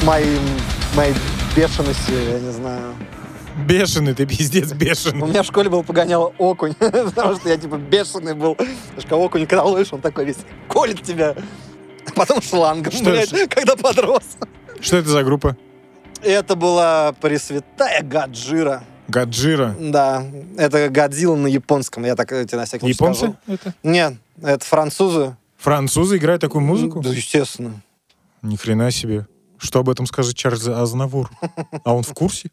с моим, моей бешеностью, я не знаю. Бешеный, ты пиздец У бешеный. меня в школе был погонял окунь, потому что я, типа, бешеный был. Потому что окунь, когда ловишь, он такой весь колет тебя. А Потом шлангом, Что блядь, ж- когда подрос. Что это за группа? Это была Пресвятая Гаджира. Гаджира. Да, это Годзилла на японском, я так тебе на всякий случай Японцы скажу. это? Нет, это французы. Французы играют такую музыку? Да, естественно. Ни хрена себе. Что об этом скажет Чарльз Азнавур? А он в курсе?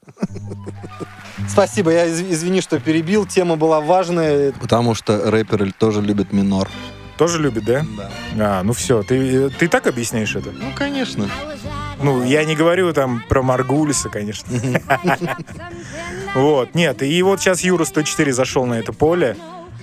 Спасибо, я из- извини, что перебил, тема была важная. Потому что рэперы тоже любят минор. Тоже любит, да? Да. А, ну все, ты, ты так объясняешь это? Ну, конечно. Ну, я не говорю там про Маргулиса, конечно. Вот, нет, и вот сейчас Юра 104 зашел на это поле.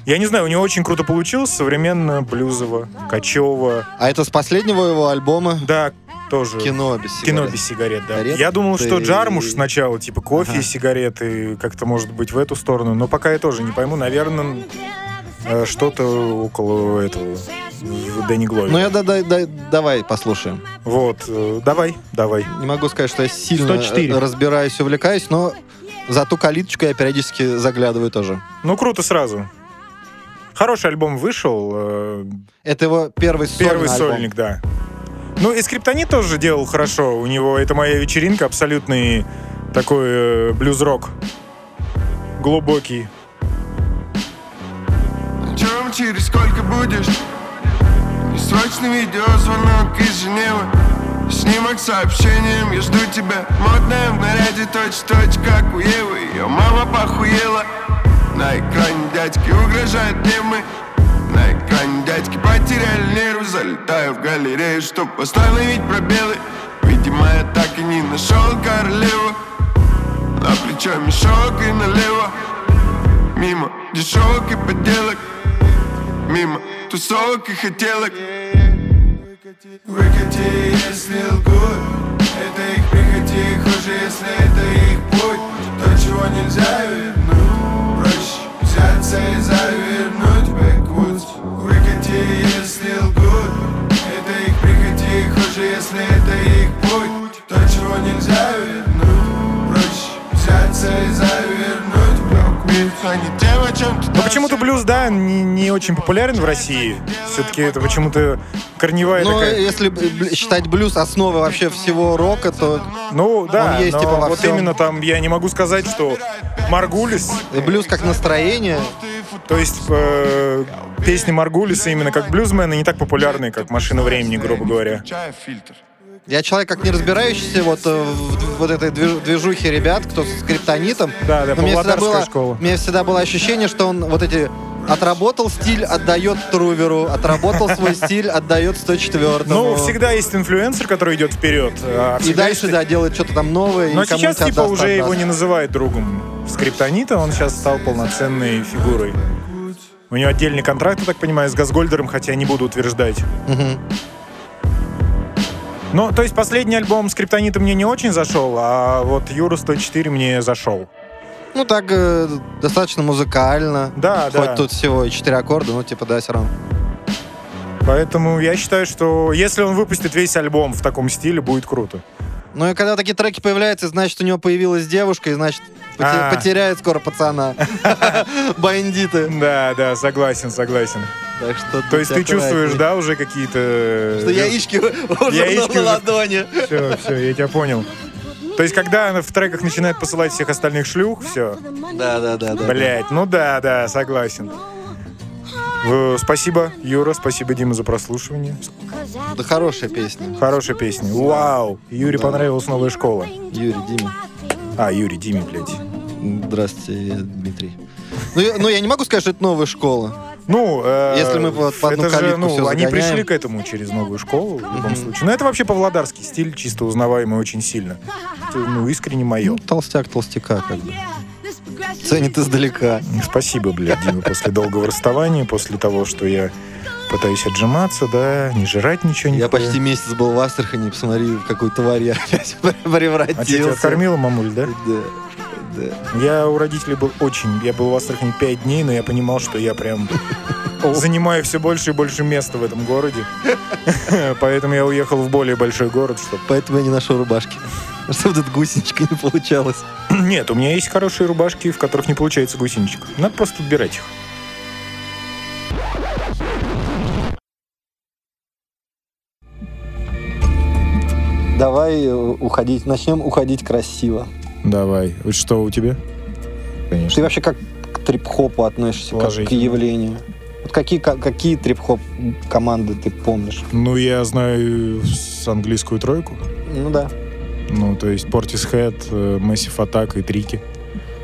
Я не знаю, у него очень круто получилось, современно, блюзово, кочево. А это с последнего его альбома Да, тоже. «Кино без сигарет». Кино без сигарет, да. Сигарет Я думал, что и- Джармуш сначала, типа кофе, Ага. сигареты, как-то может быть в эту сторону, но пока я тоже не пойму, наверное, э, что-то около этого Дэнни Глови. Ну, я да, да, да- давай послушаем. Вот, э, давай, давай. Не могу сказать, что я сильно 104. э, разбираюсь и увлекаюсь, но за ту калиточку я периодически заглядываю тоже. Ну, круто сразу. Хороший альбом вышел, э, Это его первый сольный первый альбом. сольник, да. Ну, и Скриптонит тоже делал хорошо. У него «Это моя вечеринка» абсолютный такой э, блюз-рок. Глубокий. Чем через сколько будешь? И срочный видеозвонок из Женевы Снимок с сообщением, я жду тебя Модная в наряде точь-точь, как у Евы Ее мама похуела На экране дядьки угрожает темы На экране дядьки потеряли нервы Залетаю в галерею, чтоб восстановить пробелы. Видимо, я так и не нашел королеву. На плечо мешок и налево. Мимо дешевок и подделок Мимо тусовок и хотелок. Выкати, если лгут. Это их прихоти, хуже, если это их путь. То, чего нельзя вернуть Проще взяться и завернуть Выкати, если лгут Это их прихоти, хуже, если это их путь То, чего нельзя вернуть Проще взяться и завернуть backwoods А не тем, о чем ты Но почему-то блюз, да, не, не очень популярен в России. Все-таки это почему-то корневая Ну, такая... если б- считать блюз основой вообще всего рока, то Ну, да, есть, но типа, во вот всем. именно там я не могу сказать, что Маргулис, блюз как настроение. То есть э, песни Маргулиса именно как блюзмена не так популярны, как «Машина времени», грубо говоря. Я человек как не разбирающийся вот э, в вот этой движ- движухе ребят, кто с криптонитом. Да, да, Но мне всегда было, школа. у меня всегда было ощущение, что он вот эти Отработал стиль, отдает Труверу. Отработал свой стиль, отдает 104 Ну, всегда есть инфлюенсер, который идет вперед. а И всегда дальше, есть- да, делает что-то там новое. Но и сейчас, кому-нибудь типа, отдаст, уже его отдаст. не называют другом скриптонита, он сейчас стал полноценной фигурой. У него отдельный контракт, я так понимаю, с Газгольдером, хотя не буду утверждать. Мгм. Ну, то есть последний альбом Скриптонита мне не очень зашел, а вот Юра 104 мне зашел. Ну, так э, достаточно музыкально. Да, Хоть да. тут всего и 4 аккорда, ну, типа, да, все равно. Поэтому я считаю, что если он выпустит весь альбом в таком стиле, будет круто. Ну и когда такие треки появляются, значит, у него появилась девушка, и значит, А. потеряет скоро пацана. Бандиты. Да, да, согласен, согласен. Так что То есть ты чувствуешь, да, уже какие-то... Что яички уже на ладони. Все, все, я тебя понял. То есть, когда она в треках начинает посылать всех остальных шлюх, все. Да, да, да, да. Блять, ну да, да, согласен. Спасибо, Юра, спасибо, Дима, за прослушивание. Да хорошая песня. Хорошая песня. Вау! Юре Да. понравилась новая школа. Юрий, Дима. А, Юрий, Диме, блядь. Здравствуйте, я Дмитрий. Ну я, ну, я не могу сказать, что это новая школа. Ну, э, Если мы вот по одну это же, ну, всё они загоняем. пришли к этому через новую школу в любом случае. Но это вообще павлодарский стиль, чисто узнаваемый очень сильно. Это, ну, искренне мое. Ну, толстяк толстяка, как бы. Ценит издалека. Спасибо, блядь, Дима, после долгого расставания, после того, что я пытаюсь отжиматься, да, не жрать ничего, Я нихуя. почти месяц был в Астрахани, посмотри, в какую тварь я опять А превратился. тебя кормила мамуль? Да, да. Я у родителей был очень... Я был в Астрахани пять дней, но я понимал, что я прям занимаю все больше и больше места в этом городе. Поэтому я уехал в более большой город, чтобы... Поэтому я не нашел рубашки. Чтобы тут гусеничка не получалось. Нет, у меня есть хорошие рубашки, в которых не получается гусеничек. Надо просто подбирать их. Давай э, уходить, начнем уходить красиво. Давай. Что у тебя? Ты Конечно. вообще как к трип-хопу относишься, как к явлению? Вот какие, ка- какие трип-хоп команды ты помнишь? Ну, я знаю с английскую тройку. Ну да. Ну, то есть Portishead, э, Massive Attack и Трики.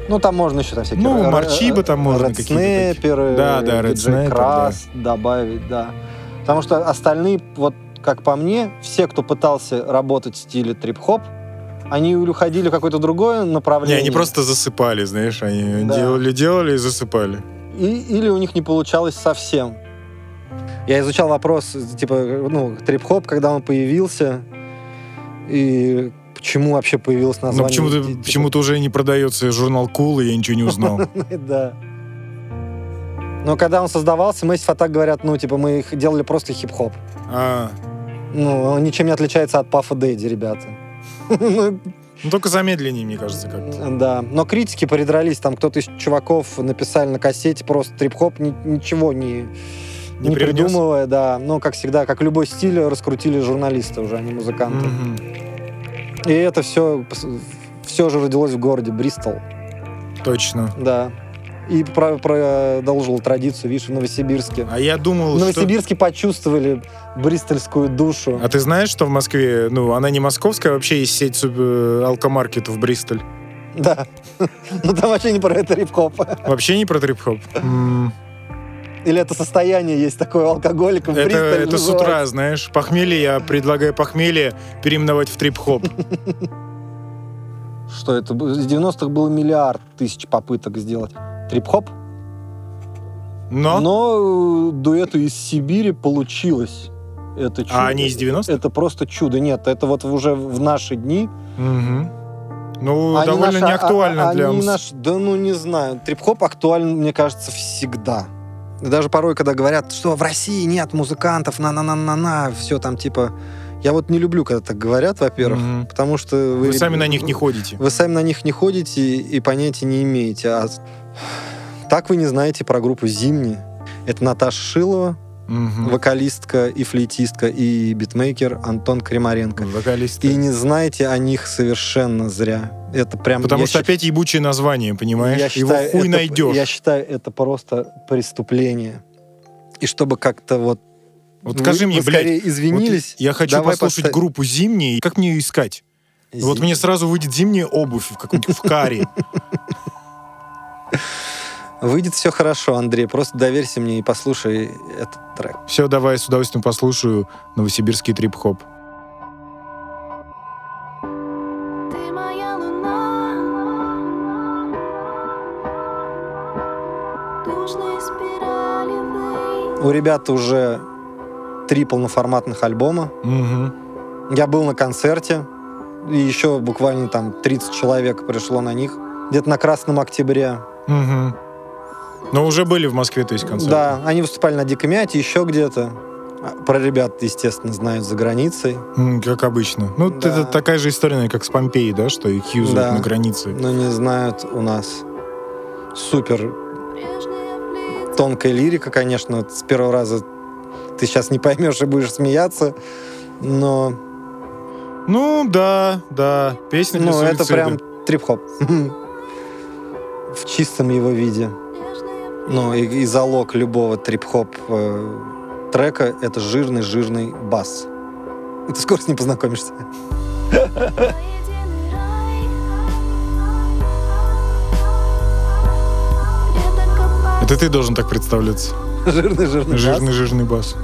Ну, там можно еще там всякие... Ну, Марчиба там можно какие-то Snapper, Да, да, Red Snapper, Крас добавить, да. Потому что остальные, вот как по мне, все, кто пытался работать в стиле трип-хоп, они или уходили в какое-то другое Не, направление. они просто засыпали, знаешь, они Да. делали, делали и засыпали. И- или у них не получалось совсем. Я изучал вопрос, типа, ну, трип-хоп, когда он появился, и почему вообще появилось Но название. почему-то, Типа, почему-то уже не продается журнал Cool, и я ничего не узнал. Да. Но когда он создавался, Massive Attack говорят, ну, типа, мы их делали просто хип-хоп. А, Ну, он ничем не отличается от Пафа Дэдди, ребята. Ну, только замедленнее, мне кажется, как-то. Да. Но критики передрались, там кто-то из чуваков написали на кассете просто трип-хоп, ни- ничего не, Не не привнес? придумывая, да. Но, как всегда, как любой стиль, раскрутили журналисты уже, а не музыканты. Мгм. И это все, все же родилось в городе Бристол, Точно. да. И про- продолжил традицию, видишь, в Новосибирске. А я думал, В что... Новосибирске почувствовали бристольскую душу. А ты знаешь, что в Москве, ну, она не московская, а вообще есть сеть э, алкомаркетов Бристоль? Да. Ну там вообще не про это рип-хоп. Вообще не про трип-хоп? Или это состояние есть такое в Это, Бристоле это с утра, знаешь. Похмелье, я предлагаю похмелье переименовать в трип-хоп. Что это? В 90-х было миллиард тысяч попыток сделать трип-хоп. Но? Но э, дуэту из Сибири получилось. Это чудо. А они из 90-х? Это просто чудо. Нет, это вот уже в наши дни. Мгм. Ну, Они довольно наши- неактуально а- для... они наш- Да ну не знаю. Трип-хоп актуален, мне кажется, всегда. И даже порой, когда говорят, что в России нет музыкантов, на-на-на-на-на, все там типа... Я вот не люблю, когда так говорят, во-первых, Мгм. потому что... Вы, Вы сами на них не ходите. Вы сами на них не ходите и понятия не имеете. А так вы не знаете про группу «Зимний». Это Наташа Шилова, Мгм. вокалистка и флейтистка, и битмейкер Антон Кремаренко. Вокалисты. И не знаете о них совершенно зря. Это прям... Потому что щи- опять ебучее название, понимаешь? я Его считаю, хуй это- найдешь. Я считаю, это просто преступление. И чтобы как-то вот... Вот вы- скажи мне, вы блядь, извинились. вот я хочу послушать подста- группу «Зимние», как мне ее искать? Вот мне сразу выйдет зимняя обувь в каком-нибудь в каре. Выйдет все хорошо, Андрей. Просто доверься мне и послушай этот трек. Все, давай, с удовольствием послушаю новосибирский трип-хоп. У ребят уже три полноформатных альбома. Мгм. Я был на концерте, и еще буквально там 30 человек пришло на них. Где-то на Красном Октябре. Мгм. Но уже были в Москве, то есть концерты? Да, они выступали на Дикомяте, еще где-то. А, Про ребят, естественно, знают за границей. М, Как обычно. Ну, Да. это такая же история, как с Помпеей, да, что их юзают Да. на границе. Но не знают у нас. Супер тонкая лирика, конечно. С первого раза ты сейчас не поймешь и будешь смеяться. Но Ну, да, да. Песня ну, это прям трип-хоп. В чистом его виде. Ну, и, и залог любого трип-хоп э, трека — это жирный-жирный бас. Ты скоро с ним познакомишься. Это ты должен так представляться. Жирный-жирный бас. Жирный-жирный бас.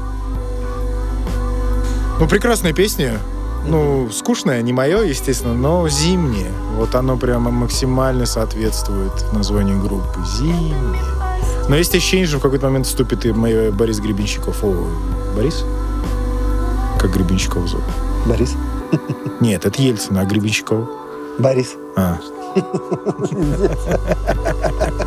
Ну, прекрасная песня. Ну, скучная, не мое, естественно, но зимняя. Вот оно прямо максимально соответствует названию группы. Зимняя. Но есть ощущение, что в какой-то момент вступит и мой Борис Гребенщиков. О, Борис? Как Гребенщиков зовут? Борис. Нет, это Ельцин, а Гребенщиков? Борис. А,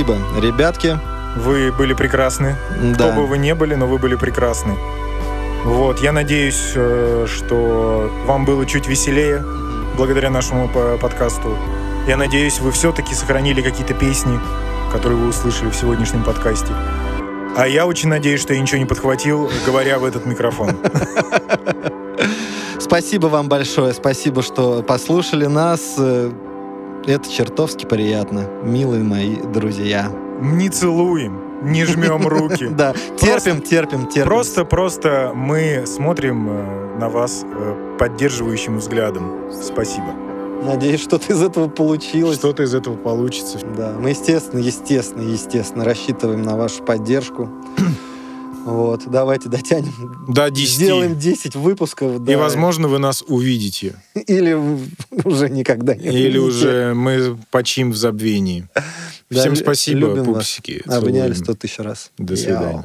Спасибо, ребятки. вы были прекрасны. Кто Да. бы вы не были, но вы были прекрасны. Вот, я надеюсь, э, что вам было чуть веселее благодаря нашему по- подкасту. Я надеюсь, вы все-таки сохранили какие-то песни, которые вы услышали в сегодняшнем подкасте. А я очень надеюсь, что я ничего не подхватил, говоря в этот микрофон. Спасибо вам большое. Спасибо, что послушали нас. Это чертовски приятно, милые мои друзья. Не целуем, не жмем руки. Да, терпим, терпим, терпим. Просто-просто мы смотрим э, на вас э, поддерживающим взглядом. Спасибо. Надеюсь, что-то из этого получилось. Что-то из этого получится. Да, мы, естественно, естественно, естественно, рассчитываем на вашу поддержку. Вот, давайте дотянем. До 10. Сделаем 10 выпусков. И, да. возможно, вы нас увидите. Или уже никогда не Или увидите. уже мы почим в забвении. Да, Всем лю- спасибо, пупсики. Обняли. 100 тысяч раз. До свидания.